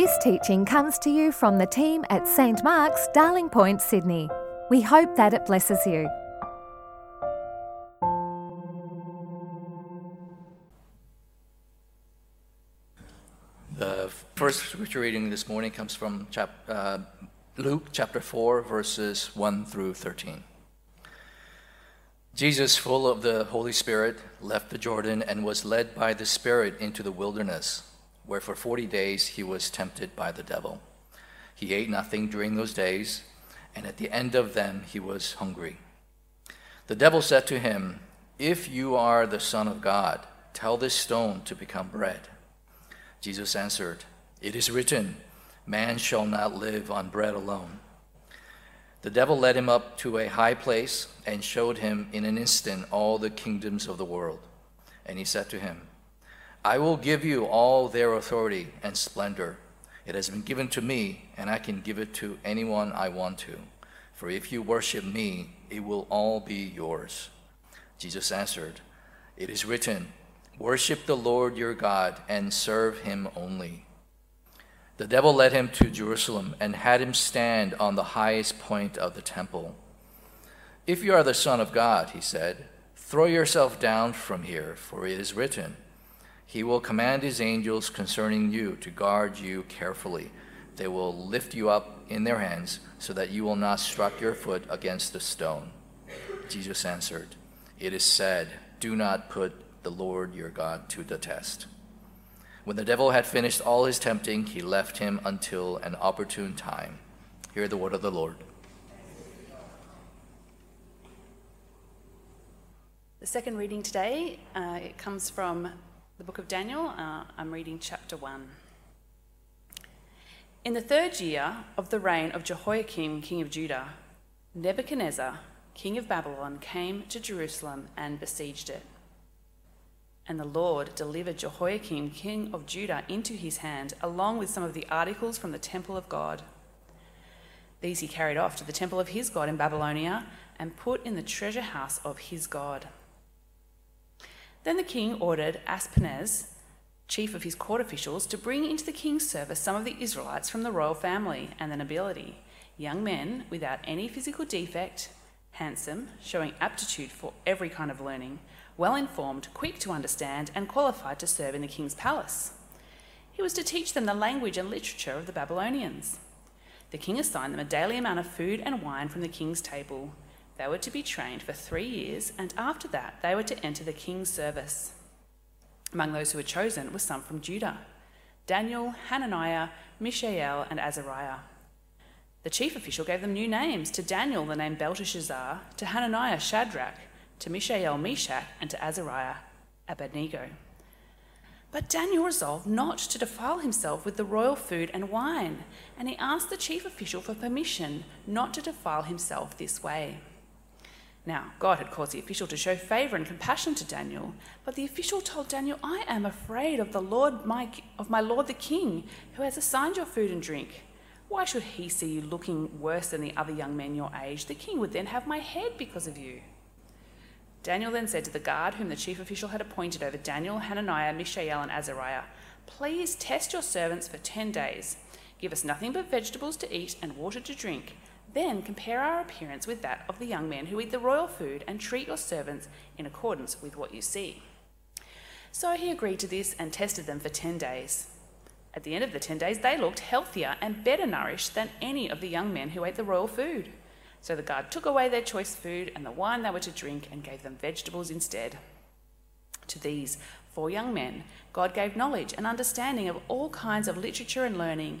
This teaching comes to you from the team at St Mark's, Darling Point, Sydney. We hope that it blesses you. The first scripture reading this morning comes from chap, uh, Luke chapter 4, verses 1 through 13. Jesus, full of the Holy Spirit, left the Jordan and was led by the Spirit into the wilderness, where for 40 days he was tempted by the devil. He ate nothing during those days, and at the end of them he was hungry. The devil said to him, If you are the Son of God, tell this stone to become bread. Jesus answered, It is written, Man shall not live on bread alone. The devil led him up to a high place and showed him in an instant all the kingdoms of the world. And he said to him, I will give you all their authority and splendor. It has been given to me, and I can give it to anyone I want to. For if you worship me, it will all be yours. Jesus answered, It is written, Worship the Lord your God and serve him only. The devil led him to Jerusalem and had him stand on the highest point of the temple. If you are the Son of God, he said, throw yourself down from here, for it is written, He will command His angels concerning you to guard you carefully. They will lift you up in their hands so that you will not strike your foot against a stone. Jesus answered, It is said, Do not put the Lord your God to the test. When the devil had finished all his tempting, he left him until an opportune time. Hear the word of the Lord. The second reading today uh, it comes from the book of Daniel. Uh, I'm reading chapter 1. In the third year of the reign of Jehoiakim, king of Judah, Nebuchadnezzar, king of Babylon, came to Jerusalem and besieged it. And the Lord delivered Jehoiakim, king of Judah, into his hand, along with some of the articles from the temple of God. These he carried off to the temple of his God in Babylonia and put in the treasure house of his God. Then the king ordered Ashpenaz, chief of his court officials, to bring into the king's service some of the Israelites from the royal family and the nobility, young men without any physical defect, handsome, showing aptitude for every kind of learning, well informed, quick to understand, and qualified to serve in the king's palace. He was to teach them the language and literature of the Babylonians. The king assigned them a daily amount of food and wine from the king's table they were to be trained for three years, and after that, they were to enter the king's service. Among those who were chosen were some from Judah Daniel, Hananiah, Mishael, and Azariah. The chief official gave them new names to Daniel, the name Belteshazzar, to Hananiah, Shadrach, to Mishael, Meshach, and to Azariah, Abednego. But Daniel resolved not to defile himself with the royal food and wine, and he asked the chief official for permission not to defile himself this way. Now, God had caused the official to show favor and compassion to Daniel, but the official told Daniel, I am afraid of the Lord my, of my Lord the king, who has assigned your food and drink. Why should he see you looking worse than the other young men your age? The king would then have my head because of you. Daniel then said to the guard whom the chief official had appointed over Daniel, Hananiah, Mishael, and Azariah, Please test your servants for ten days. Give us nothing but vegetables to eat and water to drink then compare our appearance with that of the young men who eat the royal food and treat your servants in accordance with what you see. So he agreed to this and tested them for 10 days. At the end of the 10 days, they looked healthier and better nourished than any of the young men who ate the royal food. So the guard took away their choice food and the wine they were to drink and gave them vegetables instead. To these four young men, God gave knowledge and understanding of all kinds of literature and learning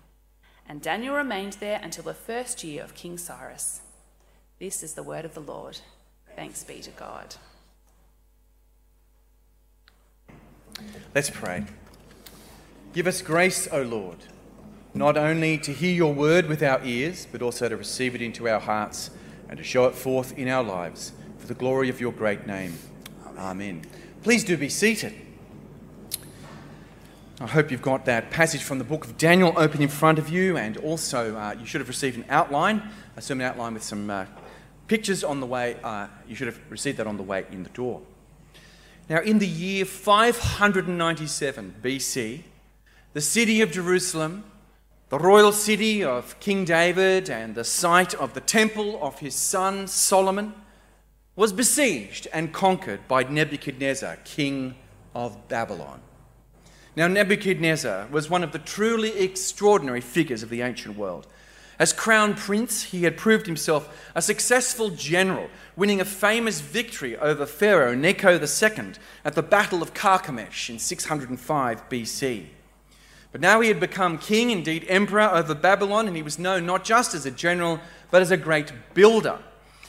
And Daniel remained there until the first year of King Cyrus. This is the word of the Lord. Thanks be to God. Let's pray. Give us grace, O Lord, not only to hear your word with our ears, but also to receive it into our hearts and to show it forth in our lives for the glory of your great name. Amen. Please do be seated. I hope you've got that passage from the book of Daniel open in front of you, and also uh, you should have received an outline, a sermon outline with some uh, pictures on the way. Uh, you should have received that on the way in the door. Now, in the year 597 BC, the city of Jerusalem, the royal city of King David and the site of the temple of his son Solomon, was besieged and conquered by Nebuchadnezzar, king of Babylon. Now, Nebuchadnezzar was one of the truly extraordinary figures of the ancient world. As crown prince, he had proved himself a successful general, winning a famous victory over Pharaoh Necho II at the Battle of Carchemish in 605 BC. But now he had become king, indeed emperor over Babylon, and he was known not just as a general, but as a great builder.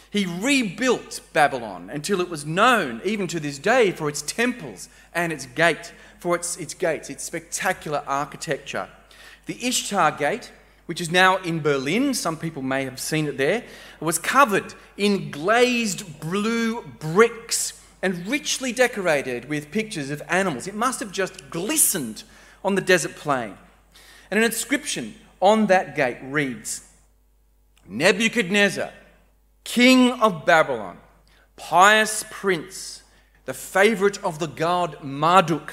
He rebuilt Babylon until it was known, even to this day, for its temples and its gate for its, its gates, its spectacular architecture. The Ishtar Gate, which is now in Berlin, some people may have seen it there, was covered in glazed blue bricks and richly decorated with pictures of animals. It must have just glistened on the desert plain. And an inscription on that gate reads Nebuchadnezzar, king of Babylon, pious prince, the favorite of the god Marduk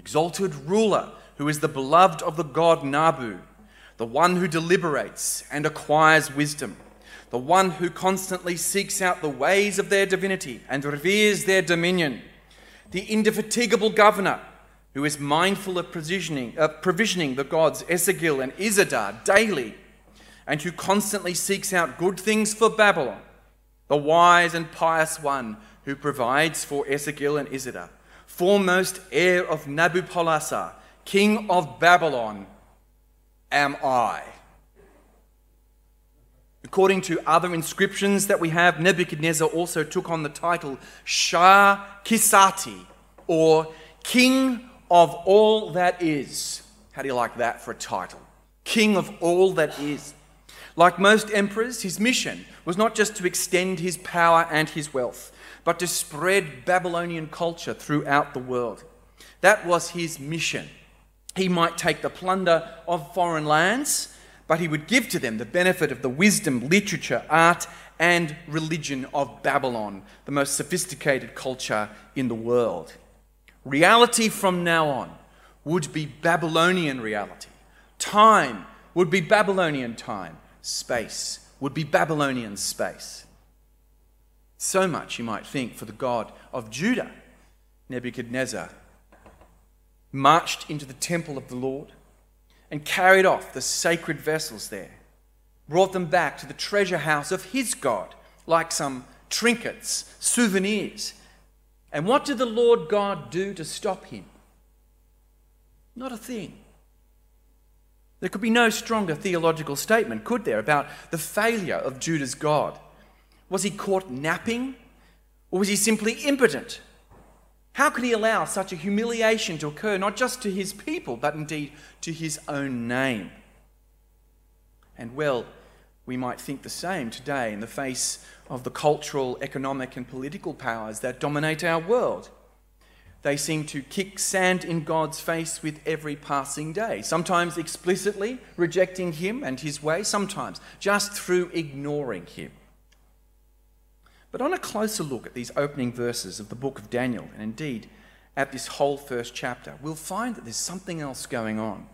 exalted ruler who is the beloved of the god Nabu, the one who deliberates and acquires wisdom, the one who constantly seeks out the ways of their divinity and reveres their dominion, the indefatigable governor who is mindful of provisioning, uh, provisioning the gods Esagil and Izzadar daily, and who constantly seeks out good things for Babylon, the wise and pious one who provides for Esagil and Izzadar foremost heir of Nabopolassar, king of Babylon, am I. According to other inscriptions that we have, Nebuchadnezzar also took on the title Shah Kisati, or King of all that is. How do you like that for a title? King of all that is. Like most emperors, his mission was not just to extend his power and his wealth, but to spread Babylonian culture throughout the world. That was his mission. He might take the plunder of foreign lands, but he would give to them the benefit of the wisdom, literature, art, and religion of Babylon, the most sophisticated culture in the world. Reality from now on would be Babylonian reality. Time would be Babylonian time. Space would be Babylonian space. So much, you might think, for the God of Judah. Nebuchadnezzar marched into the temple of the Lord and carried off the sacred vessels there, brought them back to the treasure house of his God, like some trinkets, souvenirs. And what did the Lord God do to stop him? Not a thing. There could be no stronger theological statement, could there, about the failure of Judah's God? Was he caught napping? Or was he simply impotent? How could he allow such a humiliation to occur, not just to his people, but indeed to his own name? And well, we might think the same today in the face of the cultural, economic, and political powers that dominate our world. They seem to kick sand in God's face with every passing day, sometimes explicitly rejecting Him and His way, sometimes just through ignoring Him. But on a closer look at these opening verses of the book of Daniel, and indeed at this whole first chapter, we'll find that there's something else going on.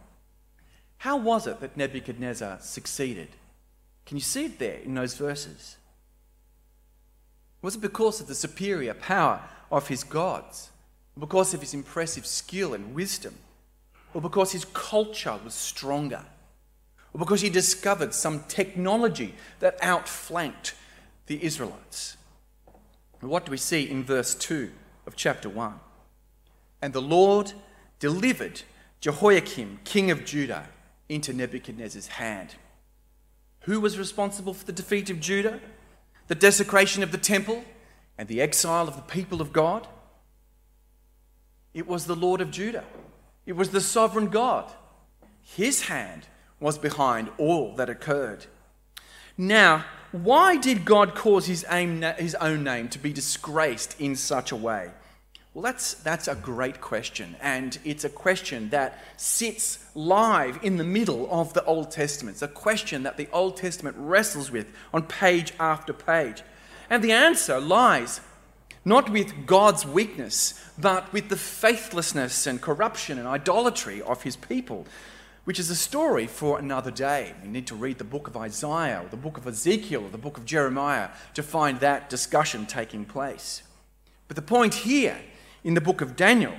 How was it that Nebuchadnezzar succeeded? Can you see it there in those verses? Was it because of the superior power of his gods? Because of his impressive skill and wisdom? Or because his culture was stronger? Or because he discovered some technology that outflanked the Israelites? What do we see in verse 2 of chapter 1? And the Lord delivered Jehoiakim, king of Judah, into Nebuchadnezzar's hand. Who was responsible for the defeat of Judah, the desecration of the temple, and the exile of the people of God? It was the Lord of Judah. It was the sovereign God. His hand was behind all that occurred. Now, why did God cause his, aim, his own name to be disgraced in such a way? Well, that's, that's a great question, and it's a question that sits live in the middle of the Old Testament. It's a question that the Old Testament wrestles with on page after page. And the answer lies not with God's weakness, but with the faithlessness and corruption and idolatry of his people, which is a story for another day. We need to read the book of Isaiah, or the book of Ezekiel, or the book of Jeremiah to find that discussion taking place. But the point here in the book of Daniel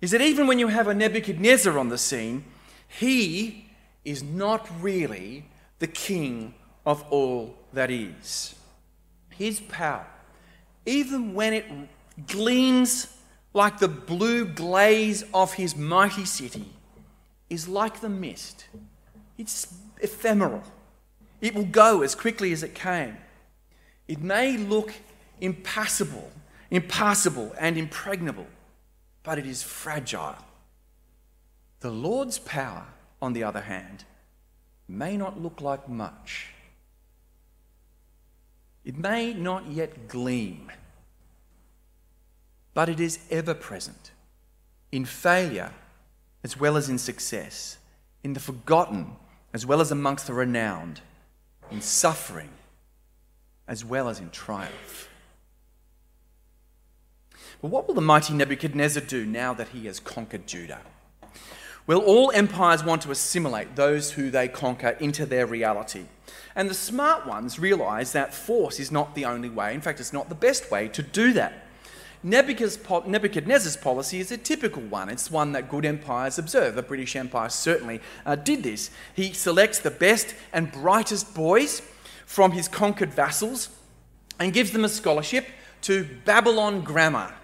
is that even when you have a Nebuchadnezzar on the scene, he is not really the king of all that is. His power, even when it gleams like the blue glaze of his mighty city, is like the mist. It's ephemeral. It will go as quickly as it came. It may look impassable impassable and impregnable, but it is fragile. The Lord's power, on the other hand, may not look like much. It may not yet gleam, but it is ever present in failure as well as in success, in the forgotten as well as amongst the renowned, in suffering as well as in triumph. But what will the mighty Nebuchadnezzar do now that he has conquered Judah? Well, all empires want to assimilate those who they conquer into their reality. And the smart ones realize that force is not the only way. In fact, it's not the best way to do that. Nebuchadnezzar's policy is a typical one. It's one that good empires observe. The British Empire certainly uh, did this. He selects the best and brightest boys from his conquered vassals and gives them a scholarship to Babylon grammar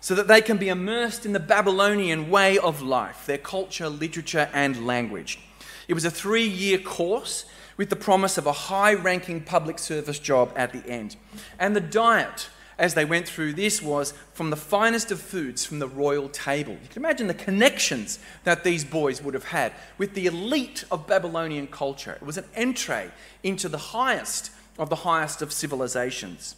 so that they can be immersed in the Babylonian way of life, their culture, literature, and language. It was a three year course with the promise of a high ranking public service job at the end. And the diet as they went through this was from the finest of foods from the royal table. You can imagine the connections that these boys would have had with the elite of Babylonian culture. It was an entree into the highest of the highest of civilizations.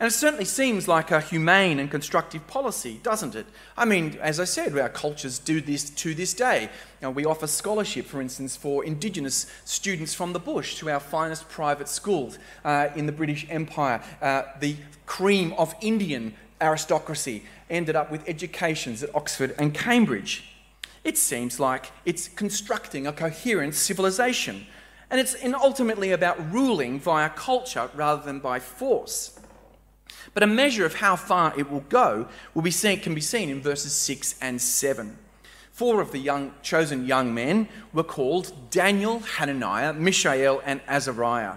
And it certainly seems like a humane and constructive policy, doesn't it? I mean, as I said, our cultures do this to this day. We offer scholarship, for instance, for Indigenous students from the bush to our finest private schools uh, in the British Empire. Uh, the cream of Indian aristocracy ended up with educations at Oxford and Cambridge. It seems like it's constructing a coherent civilization. And it's ultimately about ruling via culture rather than by force. But a measure of how far it will go will be seen, can be seen in verses 6 and 7. Four of the young, chosen young men were called Daniel, Hananiah, Mishael, and Azariah.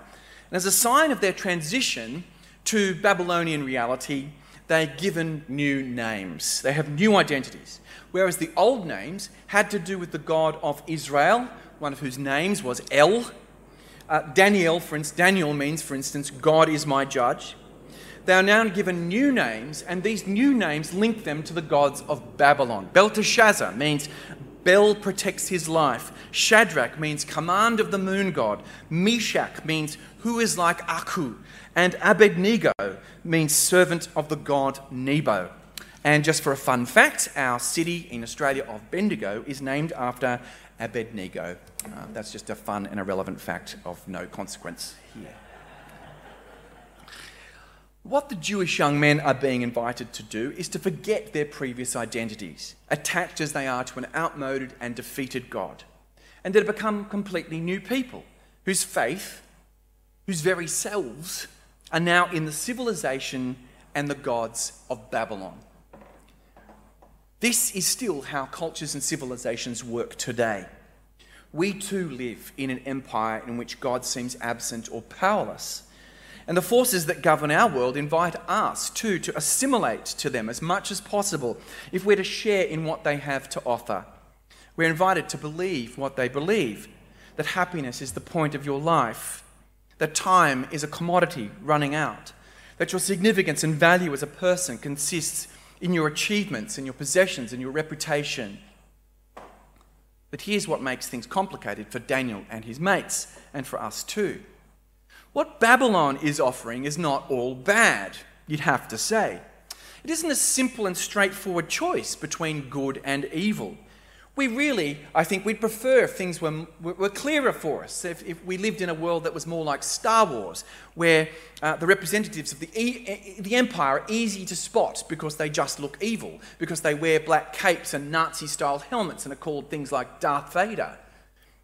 And as a sign of their transition to Babylonian reality, they're given new names. They have new identities. Whereas the old names had to do with the God of Israel, one of whose names was El. Uh, Daniel, for instance, Daniel means, for instance, God is my judge. They are now given new names, and these new names link them to the gods of Babylon. Belteshazzar means Bel protects his life. Shadrach means command of the moon god. Meshach means who is like Aku. And Abednego means servant of the god Nebo. And just for a fun fact, our city in Australia of Bendigo is named after Abednego. Uh, that's just a fun and a relevant fact of no consequence here. What the Jewish young men are being invited to do is to forget their previous identities, attached as they are to an outmoded and defeated God, and to become completely new people whose faith, whose very selves, are now in the civilization and the gods of Babylon. This is still how cultures and civilizations work today. We too live in an empire in which God seems absent or powerless and the forces that govern our world invite us too to assimilate to them as much as possible if we're to share in what they have to offer. We're invited to believe what they believe that happiness is the point of your life, that time is a commodity running out, that your significance and value as a person consists in your achievements and your possessions and your reputation. But here's what makes things complicated for Daniel and his mates, and for us too. What Babylon is offering is not all bad, you'd have to say. It isn't a simple and straightforward choice between good and evil. We really, I think, we'd prefer if things were, were clearer for us, if, if we lived in a world that was more like Star Wars, where uh, the representatives of the, e- the empire are easy to spot because they just look evil, because they wear black capes and Nazi style helmets and are called things like Darth Vader.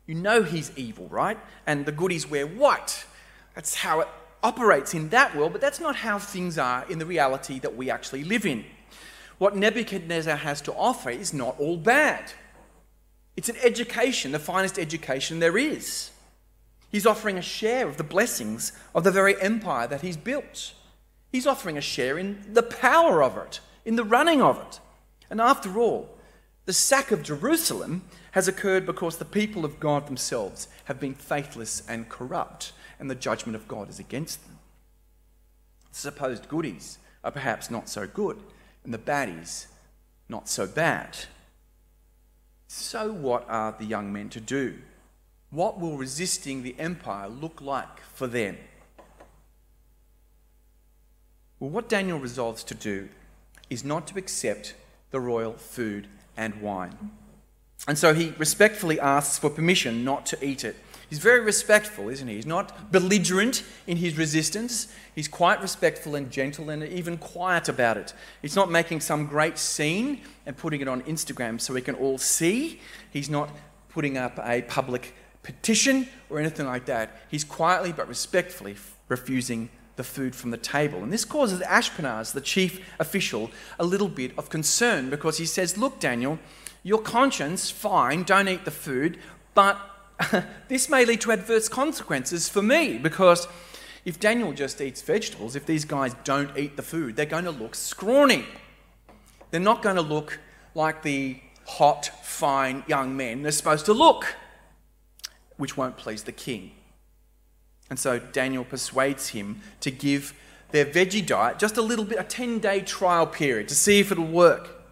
You know he's evil, right? And the goodies wear white. That's how it operates in that world, but that's not how things are in the reality that we actually live in. What Nebuchadnezzar has to offer is not all bad. It's an education, the finest education there is. He's offering a share of the blessings of the very empire that he's built. He's offering a share in the power of it, in the running of it. And after all, the sack of Jerusalem has occurred because the people of God themselves have been faithless and corrupt, and the judgment of God is against them. The supposed goodies are perhaps not so good, and the baddies not so bad. So, what are the young men to do? What will resisting the empire look like for them? Well, what Daniel resolves to do is not to accept the royal food and wine. And so he respectfully asks for permission not to eat it. He's very respectful, isn't he? He's not belligerent in his resistance. He's quite respectful and gentle and even quiet about it. He's not making some great scene and putting it on Instagram so we can all see. He's not putting up a public petition or anything like that. He's quietly but respectfully refusing the food from the table. And this causes Ashpenaz, the chief official, a little bit of concern because he says, Look, Daniel, your conscience, fine, don't eat the food, but this may lead to adverse consequences for me because if Daniel just eats vegetables, if these guys don't eat the food, they're going to look scrawny. They're not going to look like the hot, fine young men they're supposed to look, which won't please the king. And so Daniel persuades him to give their veggie diet just a little bit, a 10 day trial period to see if it'll work.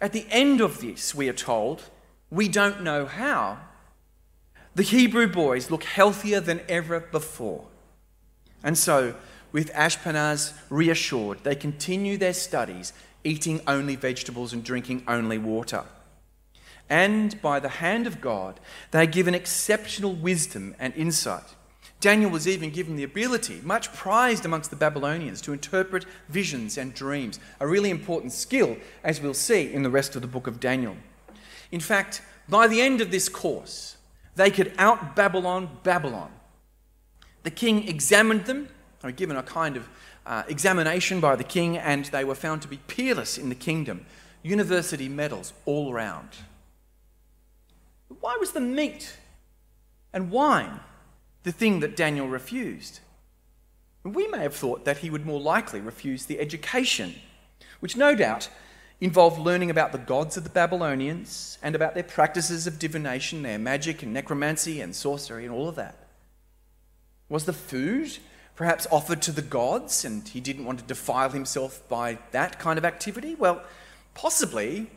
At the end of this, we are told, we don't know how, the Hebrew boys look healthier than ever before. And so, with Ashpenaz reassured, they continue their studies, eating only vegetables and drinking only water. And by the hand of God, they are given exceptional wisdom and insight. Daniel was even given the ability, much prized amongst the Babylonians, to interpret visions and dreams, a really important skill, as we'll see in the rest of the book of Daniel. In fact, by the end of this course, they could out Babylon Babylon. The king examined them, they were given a kind of uh, examination by the king, and they were found to be peerless in the kingdom. University medals all around. Why was the meat and wine the thing that Daniel refused? We may have thought that he would more likely refuse the education, which no doubt involved learning about the gods of the Babylonians and about their practices of divination, their magic and necromancy and sorcery and all of that. Was the food perhaps offered to the gods and he didn't want to defile himself by that kind of activity? Well, possibly,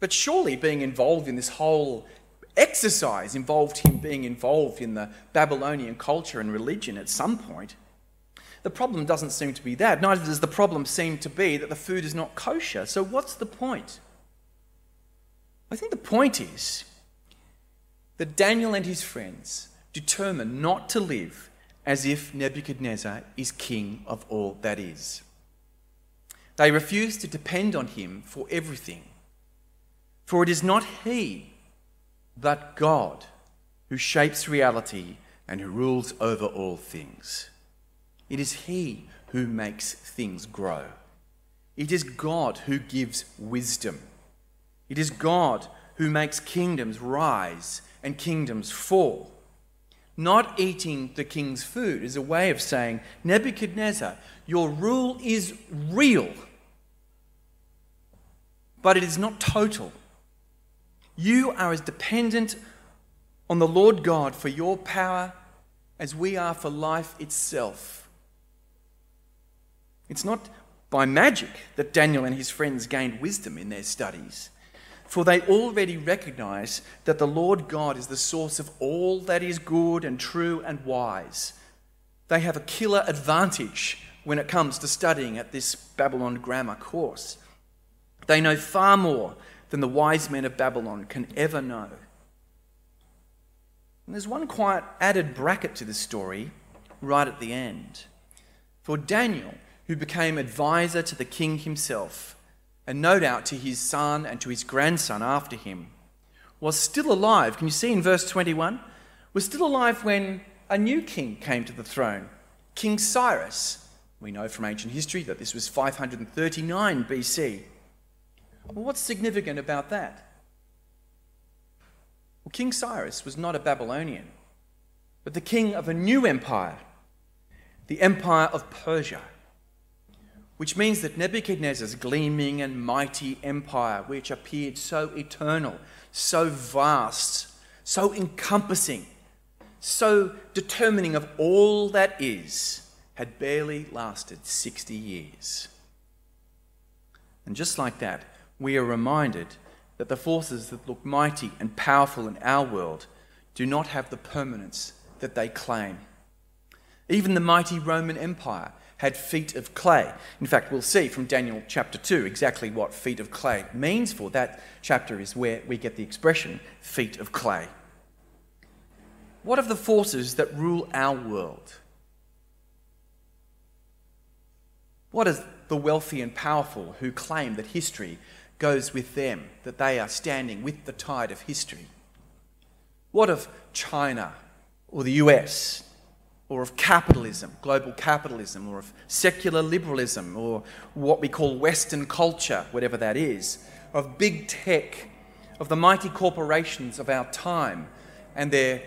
but surely being involved in this whole exercise involved him being involved in the Babylonian culture and religion at some point. The problem doesn't seem to be that. Neither does the problem seem to be that the food is not kosher. So, what's the point? I think the point is that Daniel and his friends determine not to live as if Nebuchadnezzar is king of all that is. They refuse to depend on him for everything. For it is not he, but God, who shapes reality and who rules over all things. It is He who makes things grow. It is God who gives wisdom. It is God who makes kingdoms rise and kingdoms fall. Not eating the king's food is a way of saying, Nebuchadnezzar, your rule is real, but it is not total. You are as dependent on the Lord God for your power as we are for life itself. It's not by magic that Daniel and his friends gained wisdom in their studies. For they already recognize that the Lord God is the source of all that is good and true and wise. They have a killer advantage when it comes to studying at this Babylon grammar course. They know far more than the wise men of Babylon can ever know. And there's one quiet added bracket to this story right at the end. For Daniel, who became advisor to the king himself, and no doubt to his son and to his grandson after him, was still alive. Can you see in verse 21? Was still alive when a new king came to the throne, King Cyrus. We know from ancient history that this was 539 BC. Well, what's significant about that? Well, King Cyrus was not a Babylonian, but the king of a new empire, the empire of Persia which means that Nebuchadnezzar's gleaming and mighty empire, which appeared so eternal, so vast, so encompassing, so determining of all that is, had barely lasted 60 years. And just like that, we are reminded that the forces that look mighty and powerful in our world do not have the permanence that they claim. Even the mighty Roman Empire had feet of clay. In fact, we'll see from Daniel chapter 2 exactly what feet of clay means for. That chapter is where we get the expression feet of clay. What of the forces that rule our world? What of the wealthy and powerful who claim that history goes with them, that they are standing with the tide of history? What of China or the US or of capitalism, global capitalism, or of secular liberalism, or what we call Western culture, whatever that is, of big tech, of the mighty corporations of our time and their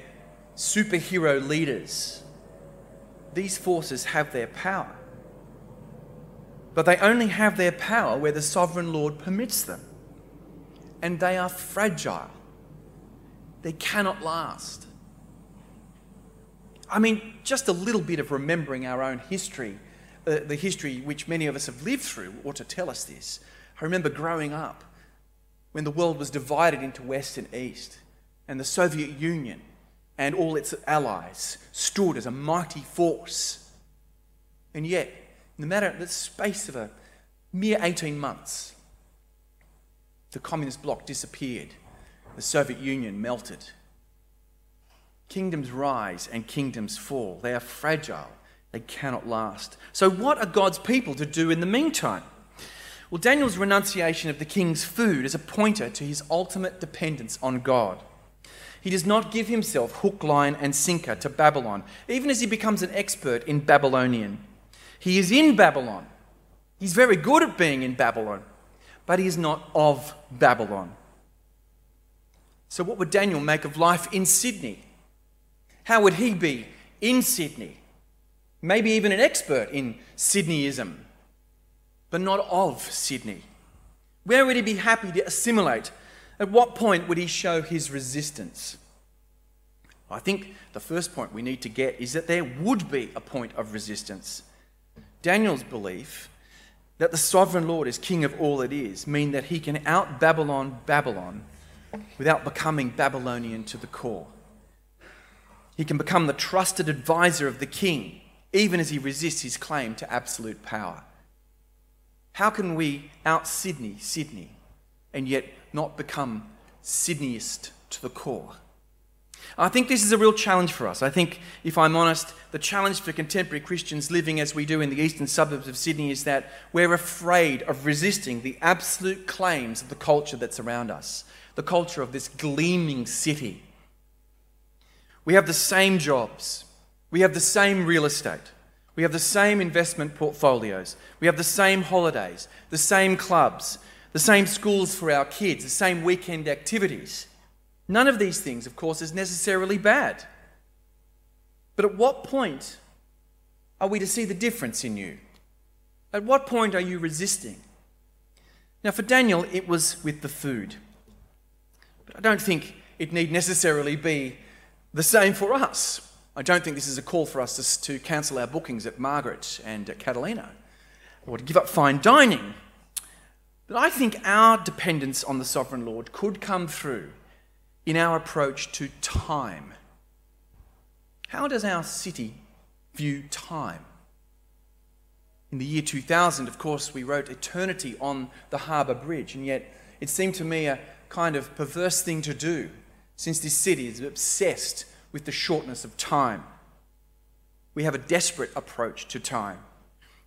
superhero leaders. These forces have their power. But they only have their power where the sovereign Lord permits them. And they are fragile. They cannot last. I mean, just a little bit of remembering our own history, uh, the history which many of us have lived through, ought to tell us this. I remember growing up when the world was divided into West and East, and the Soviet Union and all its allies stood as a mighty force. And yet, no matter the space of a mere 18 months, the communist bloc disappeared, the Soviet Union melted, Kingdoms rise and kingdoms fall. They are fragile, they cannot last. So, what are God's people to do in the meantime? Well, Daniel's renunciation of the king's food is a pointer to his ultimate dependence on God. He does not give himself hook, line, and sinker to Babylon, even as he becomes an expert in Babylonian. He is in Babylon. He's very good at being in Babylon, but he is not of Babylon. So, what would Daniel make of life in Sydney? How would he be in Sydney? Maybe even an expert in Sydneyism, but not of Sydney. Where would he be happy to assimilate? At what point would he show his resistance? I think the first point we need to get is that there would be a point of resistance. Daniel's belief that the sovereign Lord is king of all it is mean that he can out Babylon Babylon without becoming Babylonian to the core. He can become the trusted advisor of the king, even as he resists his claim to absolute power. How can we out Sydney Sydney and yet not become Sydneyist to the core? I think this is a real challenge for us. I think, if I'm honest, the challenge for contemporary Christians living as we do in the eastern suburbs of Sydney is that we're afraid of resisting the absolute claims of the culture that's around us, the culture of this gleaming city we have the same jobs. We have the same real estate. We have the same investment portfolios. We have the same holidays, the same clubs, the same schools for our kids, the same weekend activities. None of these things, of course, is necessarily bad. But at what point are we to see the difference in you? At what point are you resisting? Now, for Daniel, it was with the food. But I don't think it need necessarily be the same for us. I don't think this is a call for us to, to cancel our bookings at Margaret and at Catalina or to give up fine dining. But I think our dependence on the sovereign Lord could come through in our approach to time. How does our city view time? In the year 2000, of course, we wrote eternity on the harbour bridge, and yet it seemed to me a kind of perverse thing to do since this city is obsessed with the shortness of time. We have a desperate approach to time.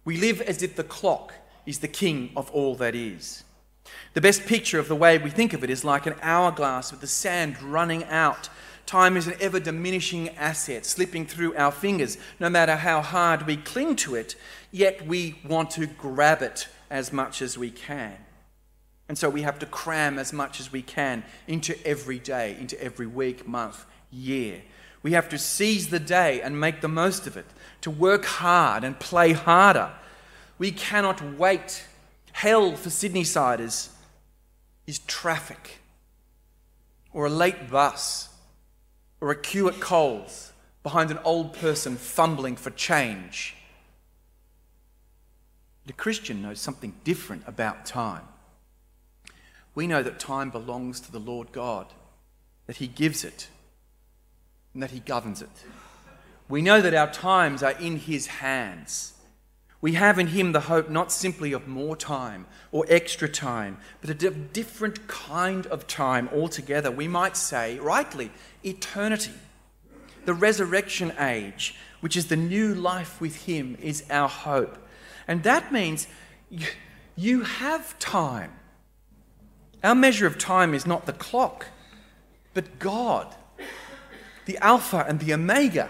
We live as if the clock is the king of all that is. The best picture of the way we think of it is like an hourglass with the sand running out. Time is an ever diminishing asset slipping through our fingers. No matter how hard we cling to it, yet we want to grab it as much as we can. And so we have to cram as much as we can into every day, into every week, month, year. We have to seize the day and make the most of it, to work hard and play harder. We cannot wait. Hell for Sydneysiders is traffic, or a late bus, or a queue at Coles behind an old person fumbling for change. The Christian knows something different about time. We know that time belongs to the Lord God, that He gives it, and that He governs it. We know that our times are in His hands. We have in Him the hope not simply of more time or extra time, but a different kind of time altogether. We might say, rightly, eternity. The resurrection age, which is the new life with Him, is our hope. And that means you have time. Our measure of time is not the clock, but God, the Alpha and the Omega.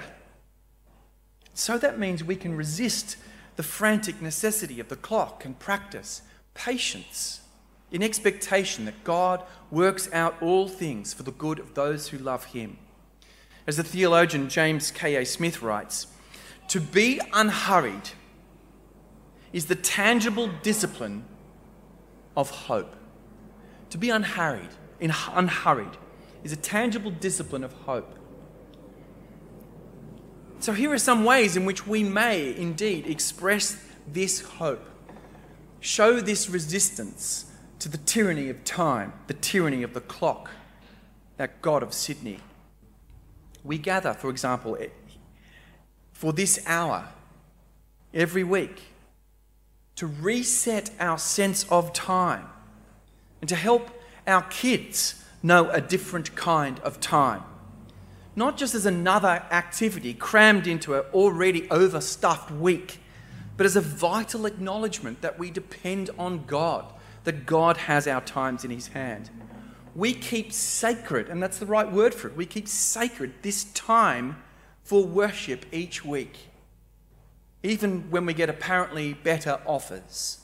So that means we can resist the frantic necessity of the clock and practice patience in expectation that God works out all things for the good of those who love Him. As the theologian James K.A. Smith writes, to be unhurried is the tangible discipline of hope. To be unhurried, in, unhurried is a tangible discipline of hope. So, here are some ways in which we may indeed express this hope, show this resistance to the tyranny of time, the tyranny of the clock, that God of Sydney. We gather, for example, eh, for this hour every week to reset our sense of time and to help our kids know a different kind of time. Not just as another activity crammed into an already overstuffed week, but as a vital acknowledgement that we depend on God, that God has our times in His hand. We keep sacred, and that's the right word for it, we keep sacred this time for worship each week even when we get apparently better offers.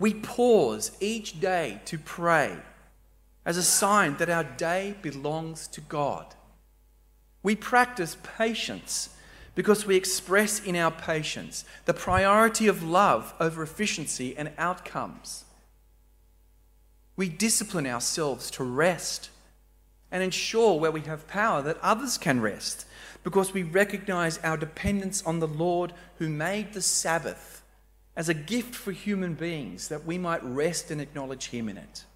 We pause each day to pray as a sign that our day belongs to God. We practice patience because we express in our patience the priority of love over efficiency and outcomes. We discipline ourselves to rest and ensure where we have power that others can rest because we recognize our dependence on the Lord who made the Sabbath as a gift for human beings that we might rest and acknowledge Him in it.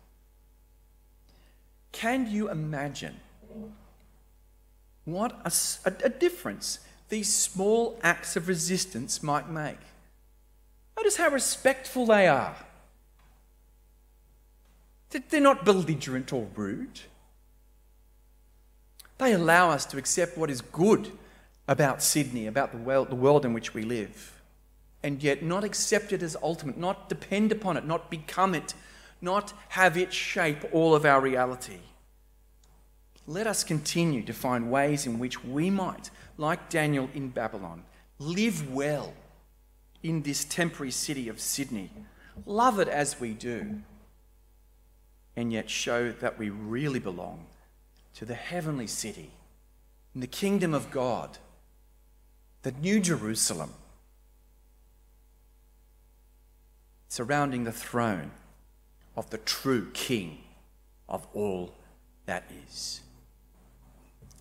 Can you imagine what a, a, difference these small acts of resistance might make? Notice how respectful they are. They're not belligerent or rude. They allow us to accept what is good about Sydney, about the world, the world in which we live, and yet not accept it as ultimate, not depend upon it, not become it, not have it shape all of our reality. Let us continue to find ways in which we might, like Daniel in Babylon, live well in this temporary city of Sydney, love it as we do, and yet show that we really belong to the heavenly city, in the kingdom of God, the New Jerusalem, surrounding the throne of the true King of all that is.